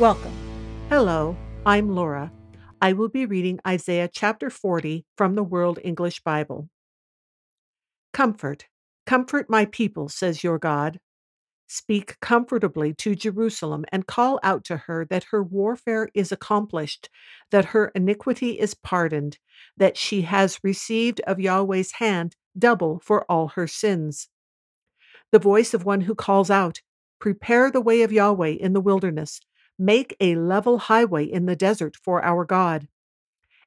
Welcome. Hello, I'm Laura. I will be reading Isaiah chapter 40 from the World English Bible. Comfort, comfort my people, says your God. Speak comfortably to Jerusalem and call out to her that her warfare is accomplished, that her iniquity is pardoned, that she has received of Yahweh's hand double for all her sins. The voice of one who calls out, Prepare the way of Yahweh in the wilderness Make a level highway in the desert for our God.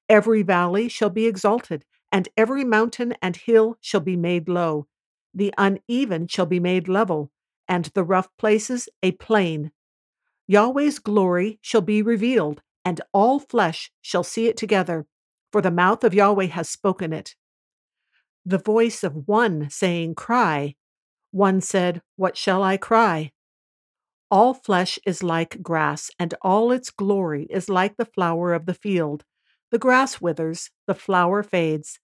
Every valley shall be exalted, and every mountain and hill shall be made low. The uneven shall be made level, and the rough places a plain. Yahweh's glory shall be revealed, and all flesh shall see it together, for the mouth of Yahweh has spoken it. The voice of one saying, Cry. One said, What shall I cry? All flesh is like grass, and all its glory is like the flower of the field. The grass withers, the flower fades.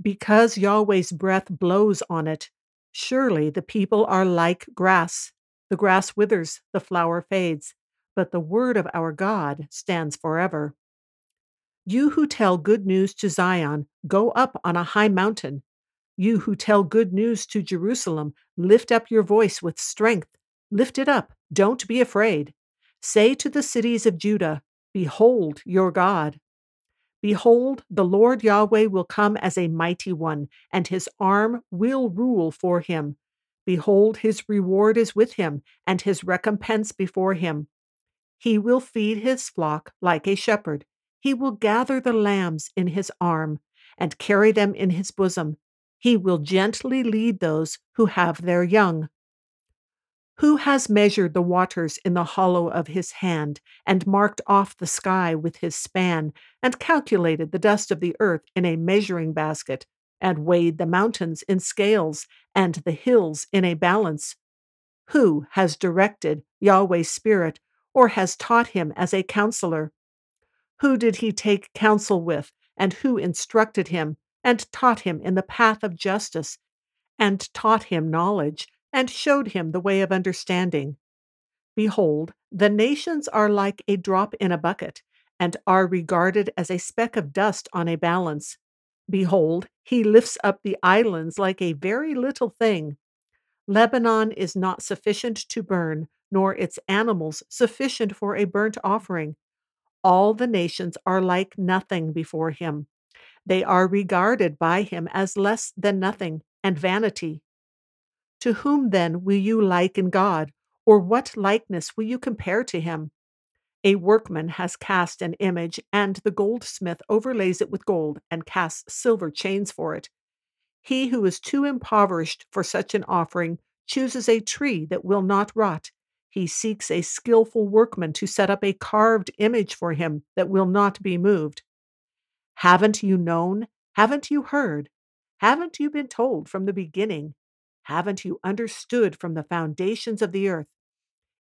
Because Yahweh's breath blows on it, surely the people are like grass. The grass withers, the flower fades, but the word of our God stands forever. You who tell good news to Zion, go up on a high mountain. You who tell good news to Jerusalem, lift up your voice with strength. Lift it up, don't be afraid. Say to the cities of Judah, Behold your God. Behold, the Lord Yahweh will come as a mighty one, and his arm will rule for him. Behold, his reward is with him, and his recompense before him. He will feed his flock like a shepherd. He will gather the lambs in his arm, and carry them in his bosom. He will gently lead those who have their young. Who has measured the waters in the hollow of his hand, and marked off the sky with his span, and calculated the dust of the earth in a measuring basket, and weighed the mountains in scales, and the hills in a balance? Who has directed Yahweh's Spirit, or has taught him as a counselor? Who did he take counsel with, and who instructed him, and taught him in the path of justice, and taught him knowledge? And showed him the way of understanding. Behold, the nations are like a drop in a bucket, and are regarded as a speck of dust on a balance. Behold, he lifts up the islands like a very little thing. Lebanon is not sufficient to burn, nor its animals sufficient for a burnt offering. All the nations are like nothing before him. They are regarded by him as less than nothing and vanity. To whom then will you liken God, or what likeness will you compare to him? A workman has cast an image, and the goldsmith overlays it with gold and casts silver chains for it. He who is too impoverished for such an offering chooses a tree that will not rot. He seeks a skilful workman to set up a carved image for him that will not be moved. Haven't you known? Haven't you heard? Haven't you been told from the beginning? Haven't you understood from the foundations of the earth?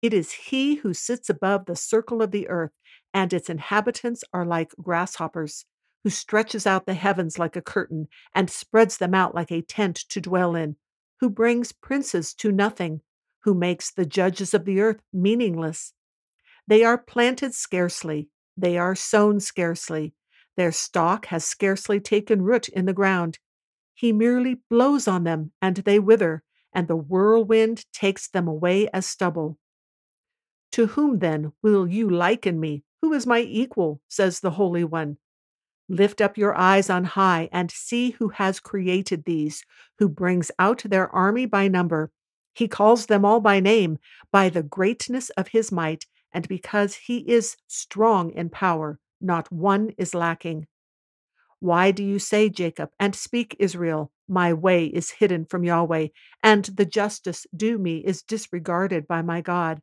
It is he who sits above the circle of the earth, and its inhabitants are like grasshoppers, who stretches out the heavens like a curtain, and spreads them out like a tent to dwell in, who brings princes to nothing, who makes the judges of the earth meaningless. They are planted scarcely, they are sown scarcely, their stalk has scarcely taken root in the ground. He merely blows on them, and they wither, and the whirlwind takes them away as stubble. To whom then will you liken me? Who is my equal? says the Holy One. Lift up your eyes on high and see who has created these, who brings out their army by number. He calls them all by name, by the greatness of his might, and because he is strong in power, not one is lacking. Why do you say, Jacob, and speak, Israel, My way is hidden from Yahweh, and the justice due me is disregarded by my God?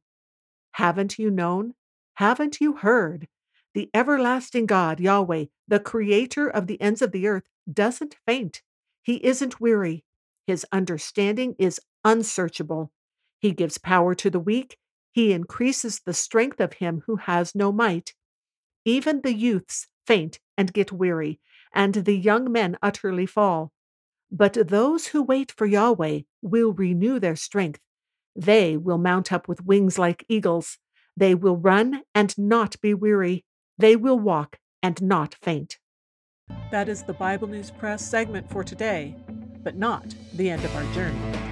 Haven't you known? Haven't you heard? The everlasting God, Yahweh, the creator of the ends of the earth, doesn't faint. He isn't weary. His understanding is unsearchable. He gives power to the weak. He increases the strength of him who has no might. Even the youths faint and get weary, and the young men utterly fall. But those who wait for Yahweh will renew their strength. They will mount up with wings like eagles. They will run and not be weary. They will walk and not faint. That is the Bible News Press segment for today, but not the end of our journey.